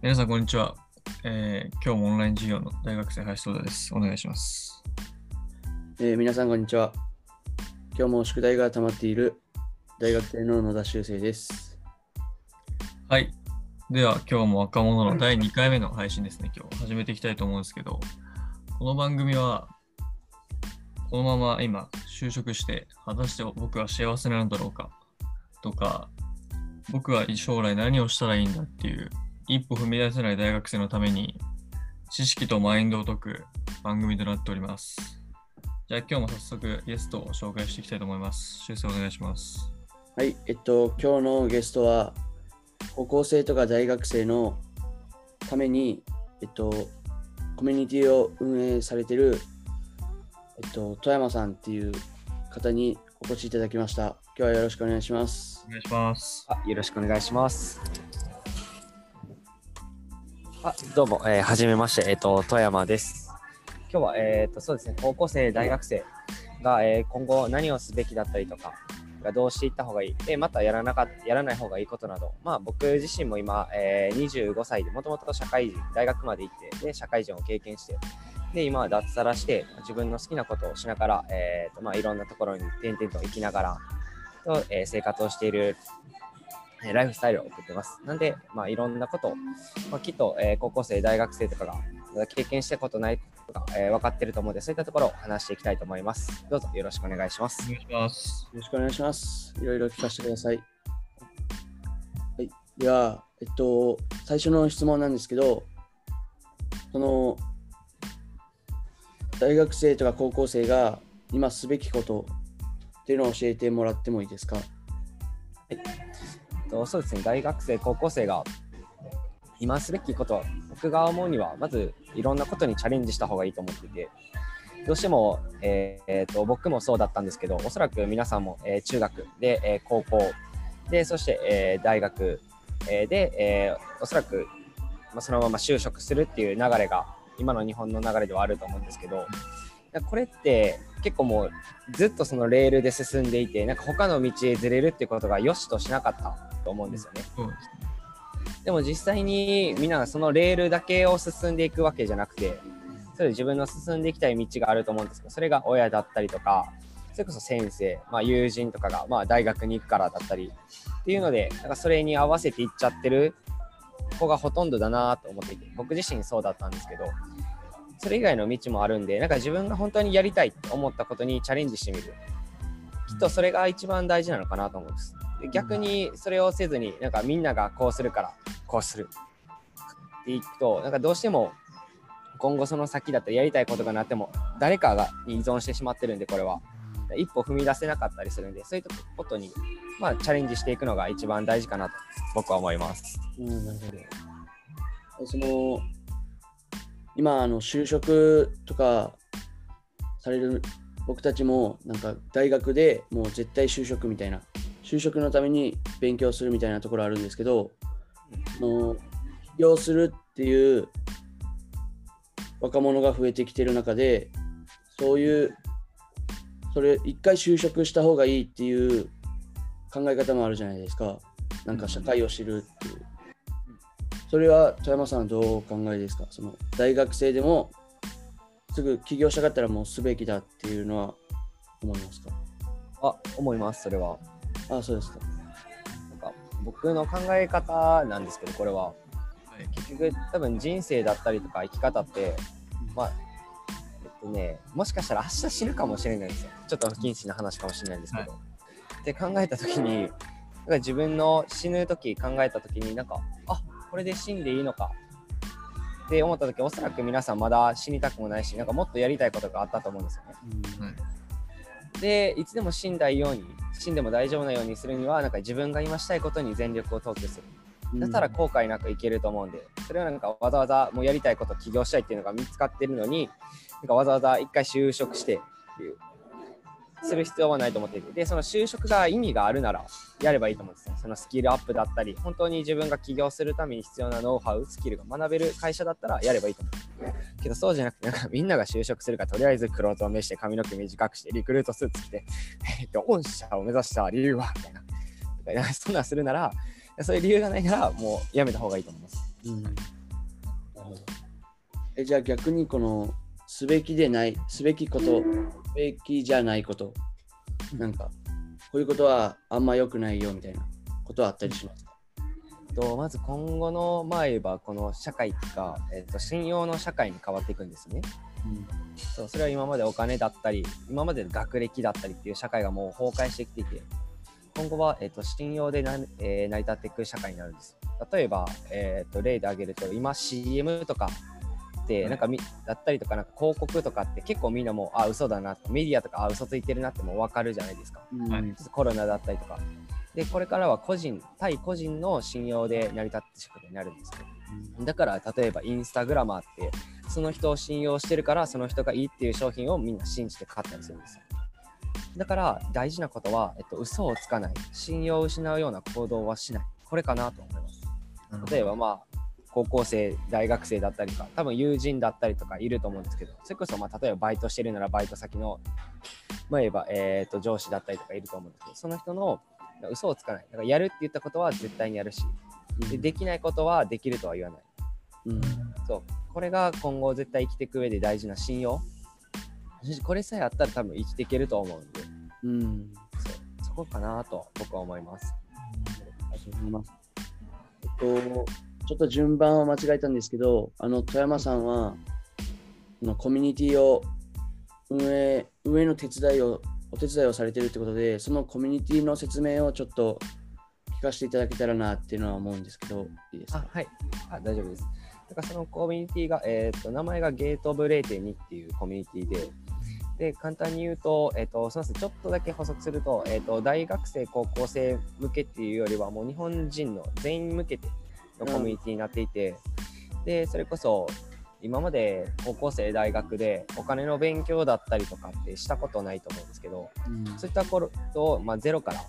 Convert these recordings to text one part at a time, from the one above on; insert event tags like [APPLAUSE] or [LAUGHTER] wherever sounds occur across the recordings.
皆さん、こんにちは、えー今日もオンライン授業の大学生林翔太です。お願いします。えー皆さんこんにちは。今日も宿題が溜まっている大学生の野田修生です。はい。では、今日も若者の第2回目の配信ですね。今日始めていきたいと思うんですけど、この番組は、このまま今、就職して、果たして僕は幸せなのだろうかとか、僕は将来何をしたらいいんだっていう、一歩踏み出せない大学生のために、知識とマインドを解く番組となっております。じゃあ今日も早速ゲストを紹介していきたいと思います。修正お願いします。はい、えっと、今日のゲストは、高校生とか大学生のために、えっと、コミュニティを運営されている、えっと、富山さんっていう方にお越しいただきました。今日はよろしくお願いします。お願いします。あよろしくお願いします。あどうも、えーはじめまして、えっ、と、富山です。今日は、えっ、と、そうですね、高校生、大学生が、え今後何をすべきだったりとか、がどうしていった方がいい、で、またやらなかやらない方がいいことなど、まあ、僕自身も今、えー25歳で、もともと社会人、大学まで行って、で、社会人を経験して、で、今は脱サラして、自分の好きなことをしながら、えーとまあ、いろんなところに転々と行きながら、とえー生活をしているライフスタイルを送ってます。なんで、まあ、いろんなことを、まあ、きっと、えー高校生、大学生とかがまだ経験したことないことが、えー分かってると思うので、そういったところを話していきたいと思います。どうぞよろしくお願いします。お願いします。よろしくお願いします。いろいろ聞かせてください。はい。では、えっと、最初の質問なんですけど、その、大学生とか高校生が今すべきことっていうのを教えてもらってもいいですか？とそうですね、大学生、高校生が今すべきこと、僕が思うには、まずいろんなことにチャレンジした方がいいと思っていて、どうしても、えーえーと僕もそうだったんですけど、おそらく皆さんも、えー中学で、えー高校で、そして、えー大学、えで、えおそらく、まあ、そのまま就職するっていう流れが今の日本の流れではあると思うんですけど、これって結構もうずっとそのレールで進んでいてなんか他の道へずれるってことが良しとしなかったと思うんですよね。そうですね。でも実際にみんながそのレールだけを進んでいくわけじゃなくてそれ自分の進んでいきたい道があると思うんですけどそれが親だったりとかそれこそ先生、まあ、友人とかが、まあ、大学に行くからだったりっていうのでなんかそれに合わせていっちゃってる子がほとんどだなと思っていて僕自身そうだったんですけどそれ以外の道もあるんでなんか自分が本当にやりたいと思ったことにチャレンジしてみる。きっとそれが一番大事なのかなと思うんです。で逆にそれをせずになんかみんながこうするからこうする。っていくとなんかどうしても今後その先だったらやりたいことがなっても誰かがに依存してしまってるんでこれは。一歩踏み出せなかったりするんでそういったことに、まあ、チャレンジしていくのが一番大事かなと僕は思います。うん、なるほど。その、今、あの、就職とかされる僕たちも、なんか大学でもう絶対就職みたいな、就職のために勉強するみたいなところあるんですけど、あの起業するっていう若者が増えてきてる中で、そういう、それ、一回就職した方がいいっていう考え方もあるじゃないですか。なんか社会を知るっていう。それは富山さんはどうお考えですか？その大学生でもすぐ起業したかったらもうすべきだっていうのは思いますか？あ思いますそれは。あそうですか。なんか僕の考え方なんですけどこれは。はい。結局多分人生だったりとか生き方ってまあえっとねもしかしたら明日死ぬかもしれないんですよ。ちょっと不謹慎な話かもしれないんですけど、って考えた時になんか自分の死ぬ時考えた時になんかあこれで死んでいいのか。って思った時おそらく皆さんまだ死にたくもないしなんかもっとやりたいことがあったと思うんですよね。はい。でいつでも死んだように死んでも大丈夫なようにするにはなんか自分が今したいことに全力を投球する。だったら後悔なくいけると思うんで、それはなんかわざわざもうやりたいこと起業したいっていうのが見つかってるのに、なんかわざわざ一回就職してっていう、する必要はないと思っていて、で、その就職が意味があるならやればいいと思うんですよ。そのスキルアップだったり、本当に自分が起業するために必要なノウハウ、スキルが学べる会社だったらやればいいと思う。けどそうじゃなくて、なんかみんなが就職するから、とりあえず黒を召して髪の毛短くして、リクルートスーツ着て、えっと、御社を目指した理由はみたいな。とかなんかそんなんするなら、そういう理由がないなら、もうやめた方がいいと思います。うん。なるほど。え、じゃあ逆にこの、すべきでない、すべきこと、すべきじゃないこと、なんか、こういうことはあんま良くないよみたいなことはあったりしますか？とまず今後のまあ言えばこの社会が、えっと信用の社会に変わっていくんですね。そうそれは今までお金だったり今までの学歴だったりっていう社会がもう崩壊してきていて今後は、えっと信用でな、えー成り立っていく社会になるんです。例えば、えっと例で挙げると今 CM とかなんかみだったりとかなんか広告とかって結構みんなもうあ嘘だなとメディアとかあ嘘ついてるなってもう分かるじゃないですか。うん。はい。コロナだったりとか。でこれからは個人対個人の信用で成り立っていくことになるんですねだから例えばインスタグラマーってその人を信用してるからその人がいいっていう商品をみんな信じて買ったりするんですよ。だから大事なことは、えっと、嘘をつかない。信用を失うような行動はしない。これかなと思います。例えばまあ高校生大学生だったりとか多分友人だったりとかいると思うんですけどそれこそまあ例えばバイトしてるならバイト先のまあ言えば、えー、と上司だったりとかいると思うんですけどその人の嘘をつかない。だからやるって言ったことは絶対にやるしでできないことはできるとは言わない。うん。そう。これが今後絶対生きていく上で大事な信用。これさえあったら多分生きていけると思うんで。うん。そう。そこかなと僕は思います。ありがとうございます。えっと、ちょっと順番を間違えたんですけど、あの、富山さんは、のコミュニティを運営、運営の手伝いを、お手伝いをされてるってことで、そのコミュニティの説明をちょっと聞かせていただけたらなっていうのは思うんですけど、いいですか？あはい。あ大丈夫です。だからそのコミュニティが、えー、と名前がゲートオブ0.2っていうコミュニティでで簡単に言うと、えっ、と、すみません、ちょっとだけ補足すると、えっ、と、大学生、高校生向けっていうよりは、もう日本人の全員向けてのコミュニティになっていて、で、それこそ、今まで高校生、大学でお金の勉強だったりとかってしたことないと思うんですけど、うん。そういったことを、まあ、ゼロから、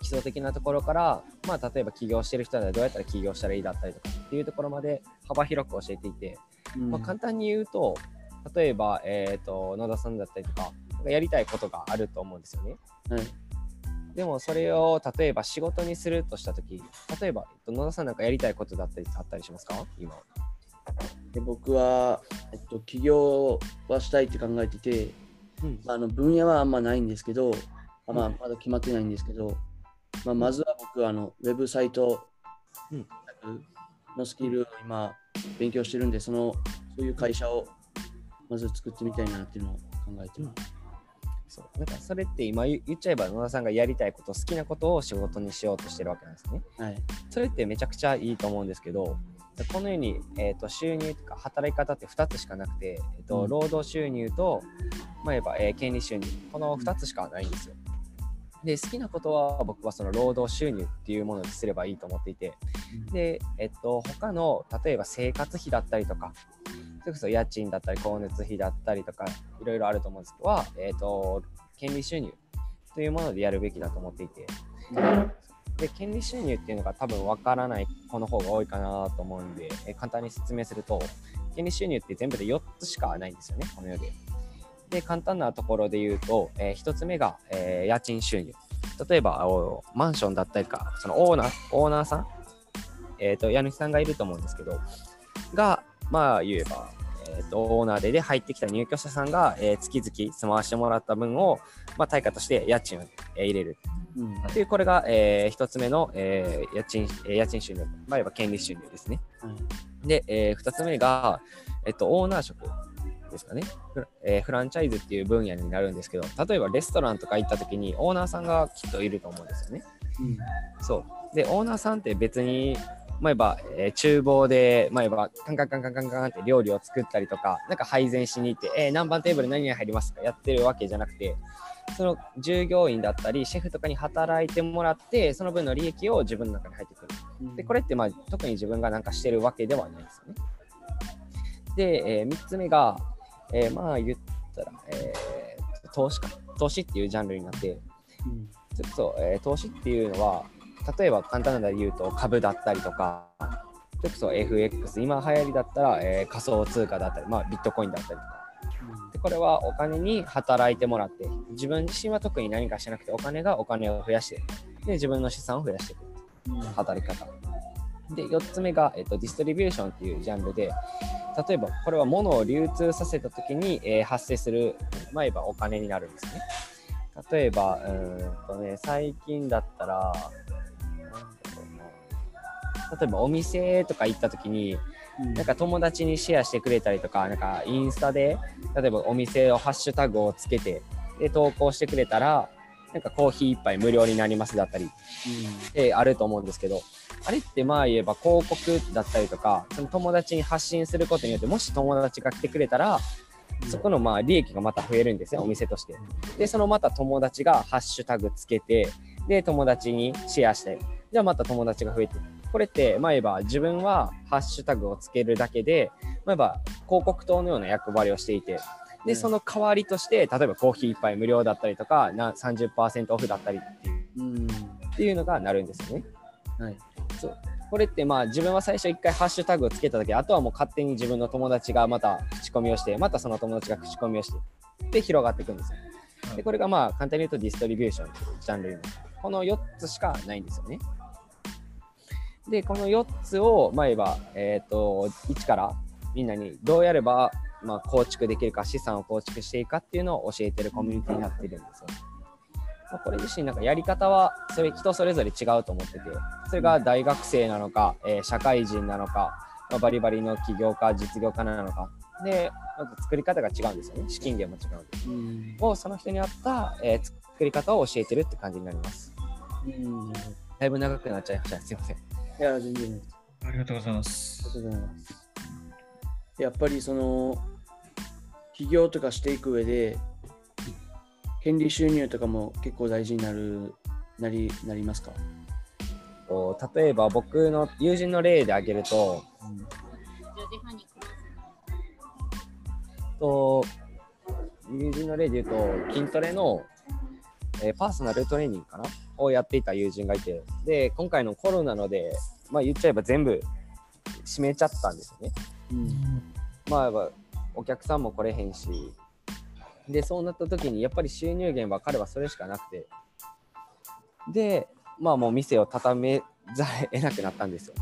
基礎的なところから、まあ、例えば起業してる人ならどうやったら起業したらいいだったりとかっていうところまで幅広く教えていて、うん。まあ、簡単に言うと、例えば、えー、と野田さんだったりとか、やりたいことがあると思うんですよね。はいでもそれを例えば仕事にするとしたとき、例えば、えっと、野田さんなんかやりたいことだったりあったりしますか？今。で僕は、えっと、起業はしたいって考えてて、うん。まあ、あの分野はあんまないんですけど、あまあ、まだ決まってないんですけど、まあ、まずは僕はあのウェブサイトうん。のスキルを今勉強してるんで、そのそういう会社をまず作ってみたいなっていうのを考えてます。そうなんかそれって今言言っちゃえば野田さんがやりたいこと、好きなことを仕事にしようとしてるわけなんですね。はい。それってめちゃくちゃいいと思うんですけど、このように、えー、と収入とか働き方って2つしかなくて、えーとうん労働収入と、まあ、言えば、えー権利収入、この2つしかないんですよ。で、好きなことは僕はその労働収入っていうものにすればいいと思っていて、で、えっと、他の例えば生活費だったりとか、それこそ家賃だったり光熱費だったりとか、いろいろあると思うんですけどは、えっと、権利収入というものでやるべきだと思っていて、で、権利収入っていうのが多分わからない子の方が多いかなと思うんで、え簡単に説明すると、権利収入って全部で4つしかないんですよね、この世で。で、簡単なところで言うと、え1つ目が、えー家賃収入。例えば、マンションだったりか、そのオーナー、オーナーさん、えっ、と、家主さんがいると思うんですけど、が、まあ言えば、えー、とオーナーでで入ってきた入居者さんが、えー月々住まわしてもらった分を、まあ、対価として家賃を、えー入れる。うんっていうこれが、えー一つ目の、えー家賃えー家賃収入、まあ、いわば権利収入ですね。はいで、えー二つ目が、えっと、オーナー職ですかねフラ,、えーフランチャイズっていう分野になるんですけど、例えばレストランとか行った時にオーナーさんがきっといると思うんですよね。うんそう。で、オーナーさんって別に、まあ、言えば、えー厨房で、まあ、言えば、カンカンカンカンカンカンって料理を作ったりとか、なんか配膳しに行って、えー何番テーブル何々入りますかやってるわけじゃなくて、その従業員だったり、シェフとかに働いてもらって、その分の利益を自分の中に入ってくる。で、これって、まあ、特に自分がなんかしてるわけではないですよね。で、え3つ目が、えーまあ、言ったら、えー投資か。投資っていうジャンルになって、うんちょっと、えー投資っていうのは、例えば簡単なので言うと株だったりとか、それこそ FX、今流行りだったら、えー仮想通貨だったり、まあ、ビットコインだったりとか。でこれはお金に働いてもらって、自分自身は特に何かしてなくて、お金がお金を増やして、で自分の資産を増やしていくうん働き方。で、4つ目が、えっと、ディストリビューションっていうジャンルで、例えばこれは物を流通させたときに、えー発生する、まあ、言えばお金になるんですね。例えば、うーんとね、最近だったら、例えばお店とか行ったときに、なんか友達にシェアしてくれたりとか、なんかインスタで、例えばお店をハッシュタグをつけて、で、投稿してくれたら、なんかコーヒー一杯無料になりますだったり、ってあると思うんですけど、あれってまあ言えば広告だったりとか、その友達に発信することによって、もし友達が来てくれたら、そこのまあ利益がまた増えるんですね、お店として。で、そのまた友達がハッシュタグつけて、で、友達にシェアして、じゃあまた友達が増えてこれって、まあ言えば自分はハッシュタグをつけるだけで、まあ言えば広告塔のような役割をしていて、で、うんその代わりとして、例えばコーヒー一杯無料だったりとか、な30%オフだったりっていううん。っていうのがなるんですよね。はい。そうこれってまあ自分は最初一回ハッシュタグをつけただけあとはもう勝手に自分の友達がまた口コミをしてまたその友達が口コミをしてで広がっていくんですよ。はいでこれがまあ簡単に言うとディストリビューションというジャンルこの4つしかないんですよね。でこの4つをまあ言えば、えー、と一からみんなにどうやれば、まあ、構築できるか資産を構築していくかっていうのを教えてるコミュニティになってるんですよ。まあこれ自身なんかやり方はそれ人それぞれ違うと思っててそれが大学生なのか、えー社会人なのか、まあバリバリの起業家実業家なのか。でまた作り方が違うんですよね。資金源も違うんでうん。をその人に合った、えー作り方を教えてるって感じになります。うん。だいぶ長くなっちゃいました。すいませんいや、全然。ありがとうございまありすが。とうございます。やっぱりその、起業とかしていく上で、権利収入とかも結構大事になる、なり、なりますか？と例えば僕の友人の例で挙げるとと友人の例で言うと筋トレの、えーパーソナルトレーニングかな？をやっていた友人がいてで今回のコロナので、まあ、言っちゃえば全部閉めちゃったんですよね。うん。まあやっぱお客さんも来れへんしでそうなった時にやっぱり収入源は彼はそれしかなくてでまあもう店を畳めざるを得なくなったんですよ。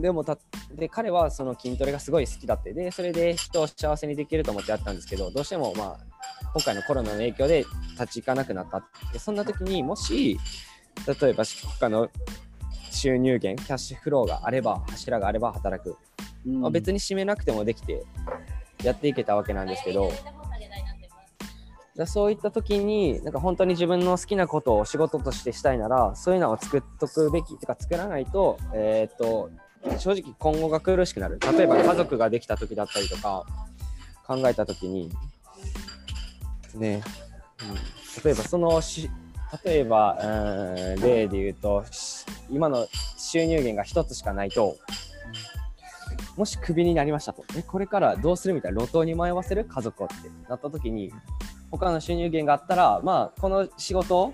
でもたで彼はその筋トレがすごい好きだってでそれで人を幸せにできると思ってやったんですけどどうしてもまあ今回のコロナの影響で立ち行かなくなったでそんな時にもし例えば他の収入源キャッシュフローがあれば柱があれば働く、まあ、別に。に締めなくてもできてやっていけたわけなんですけど。だそういった時になんか本当に自分の好きなことを仕事としてしたいならそういうのを作っとくべきとか作らないと,、えーっと正直今後が苦しくなる。例えば家族ができた時だったりとか考えた時にね、うん、例えばそのし例えばうん例で言うとし今の収入源が一つしかないともしクビになりましたと。えこれからどうするみたいな路頭に迷わせる家族をってなった時に他の収入源があったらまあこの仕事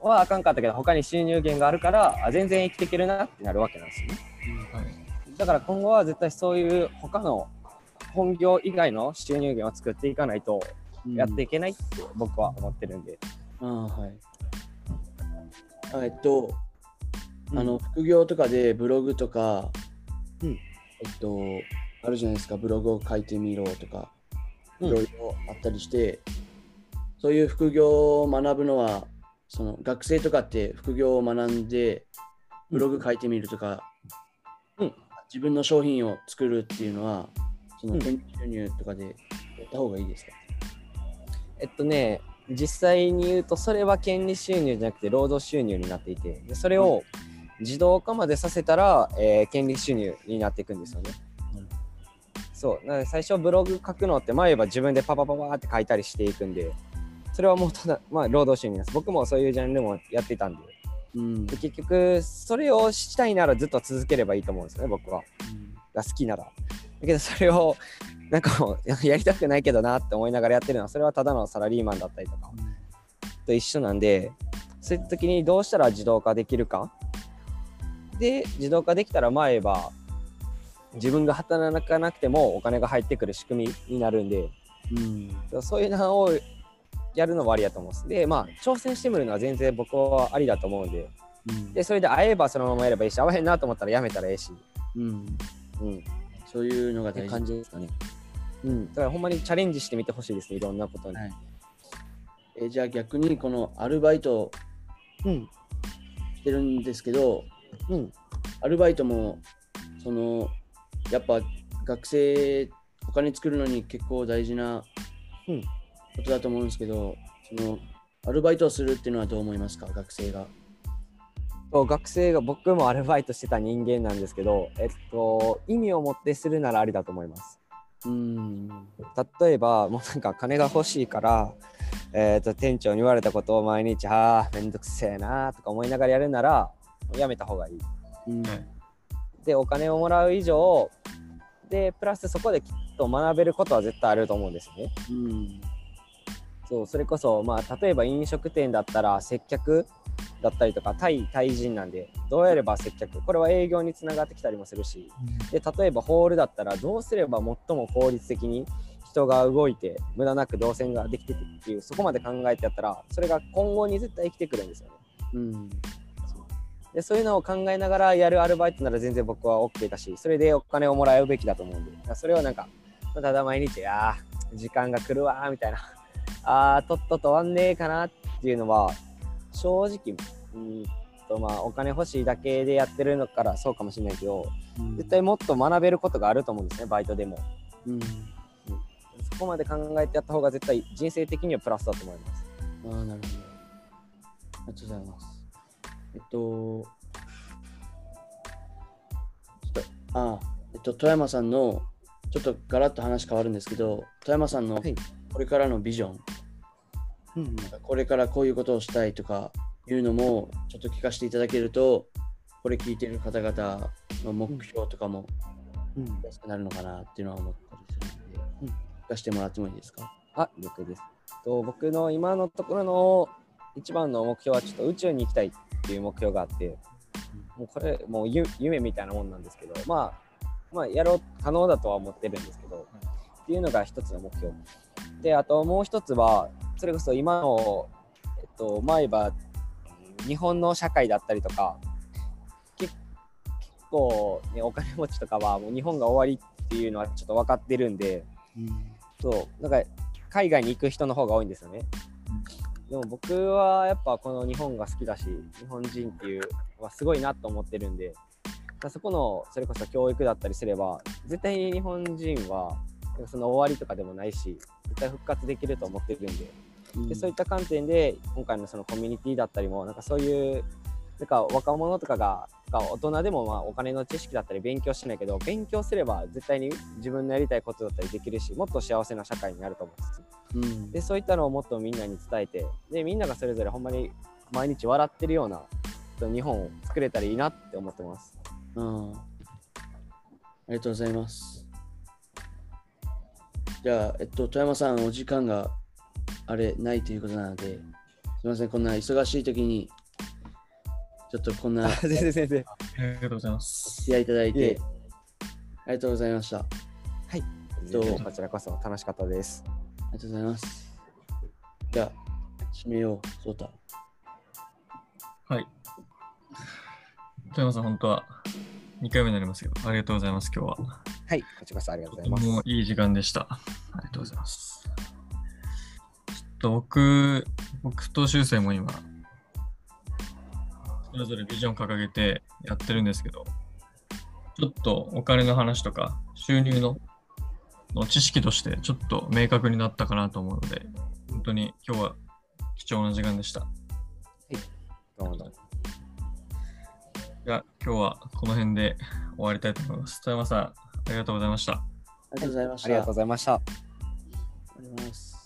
はあかんかったけど他に収入源があるからあ全然生きていけるなってなるわけなんですよね。はい。だから今後は絶対そういう他の本業以外の収入源を作っていかないとやっていけないって僕は思ってるんで、ああ、はい。あえっと、うん。あの、副業とかでブログとか、うん。えっと、あるじゃないですか、ブログを書いてみろとか、うん。いろいろあったりして、そういう副業を学ぶのは、その学生とかって副業を学んで、ブログ書いてみるとか、うん。自分の商品を作るっていうのは、そのうん。権利収入とかでやった方がいいですか、えっとね実際に言うとそれは権利収入じゃなくて労働収入になっていてでそれを自動化までさせたら、えー権利収入になっていくんですよね。うん。そう。なので最初ブログ書くのって前は自分でパパパパって書いたりしていくんでそれはもうただ [LAUGHS] まあ労働収入です。僕もそういうジャンルもやってたんで。うん。で結局それをしたいならずっと続ければいいと思うんですよね僕は。が好きなら。だけどそれをなんかもうやりたくないけどなって思いながらやってるのはそれはただのサラリーマンだったりとかと一緒なんでそういった時にどうしたら自動化できるか。で自動化できたらまあ言えば自分が働かなくてもお金が入ってくる仕組みになるんでうん。そういうのをやるのはありだと思うんです。でまあ挑戦してみるのは全然僕はありだと思うんで。うん。でそれで会えばそのままやればいいし会わへんなと思ったらやめたらええし。うん、うん。そういうのがって大事感じですかねうん。だからほんまにチャレンジしてみてほしいですねいろんなことに、はい。えじゃあ逆にこのアルバイトうん。してるんですけどうん。アルバイトもそのやっぱ学生お金作るのに結構大事なうん。ことだと思うんですけど、そのアルバイトをするっていうのはどう思いますか？学生が。と学生が僕もアルバイトしてた人間なんですけど、えっと、意味を持ってするならありだと思います。うん。例えばもうなんか金が欲しいから、えっと店長に言われたことを毎日ああめんどくせえなとか思いながらやるならやめた方がいい。うんはいでお金をもらう以上でプラスそこできっと学べることは絶対あると思うんですよね。うん。そうそれこそまあ例えば飲食店だったら接客だったりとか対対人なんでどうやれば接客これは営業につながってきたりもするしで例えばホールだったらどうすれば最も効率的に人が動いて無駄なく動線ができててっていうそこまで考えてやったらそれが今後に絶対生きてくるんですよね。うん。でそういうのを考えながらやるアルバイトなら全然僕は OK だしそれでお金をもらうべきだと思うんでそれをなんかただ毎日あー時間が来るわーみたいなあーとっとと終わんねえかなっていうのは正直うんとまあお金欲しいだけでやってるのからそうかもしれないけど絶対もっと学べることがあると思うんですねバイトでも。うん。そこまで考えてやった方が絶対人生的にはプラスだと思います。ああ、なるほど。ありがとうございます。えっと、ちょっと、ああ、えっと、富山さんの、ちょっとガラッと話変わるんですけど、富山さんのはいこれからのビジョン、うんこれからこういうことをしたいとかいうのも、ちょっと聞かせていただけると、これ聞いてる方々の目標とかもうん。安くなるのかなっていうのは思ったりするので、うん聞かせてもらってもいいですか？あ、了です。と僕の今のところの一番の目標はちょっと宇宙に行きたいっていう目標があって、もうこれもうゆ夢みたいなもんなんですけど、まあ、まあやろう可能だとは思ってるんですけど、っていうのが一つの目標。で、あともう一つは、それこそ今の、えっと、前は日本の社会だったりとか、結結構、ね、お金持ちとかはもう日本が終わりっていうのはちょっと分かってるんで、そう、なんか海外に行く人の方が多いんですよね。でも僕はやっぱこの日本が好きだし、日本人っていうのはすごいなと思ってるんで、そこのそれこそ教育だったりすれば、絶対に日本人はその終わりとかでもないし、絶対復活できると思ってるんで、でそういった観点で今回のそのコミュニティだったりもなんかそういうなんか若者とかがが大人でもまあお金の知識だったり勉強しないけど勉強すれば絶対に自分のやりたいことだったりできるしもっと幸せな社会になると思うんですうん。でそういったのをもっとみんなに伝えてでみんながそれぞれほんまに毎日笑ってるような日本を作れたらいいなって思ってます。うん。ありがとうございます。じゃあ、えっと、富山さん、お時間があれないということなので、すみません、こんな忙しい時に、ちょっとこんな全然全然ありがとうございます。付き合いいただいて、ありがとうございました。あ全然こちらこそ楽しかったですりがとうございます。じゃあ、締めよう、そうた。はい。富山さん、本当は2回目になりますけど、ありがとうございます、今日は。はいこちらこそありがとうございとますてもいい時間でした。ありがとうございます。と僕、僕と修正も今、それぞれビジョン掲げてやってるんですけど、ちょっとお金の話とか収入のの知識としてちょっと明確になったかなと思うので、本当に今日は貴重な時間でした。どうもどうもじゃあ今日はこの辺で終わりたいと思います。富山さん、ありがとうございました。ありがとうございました。ありがとうございました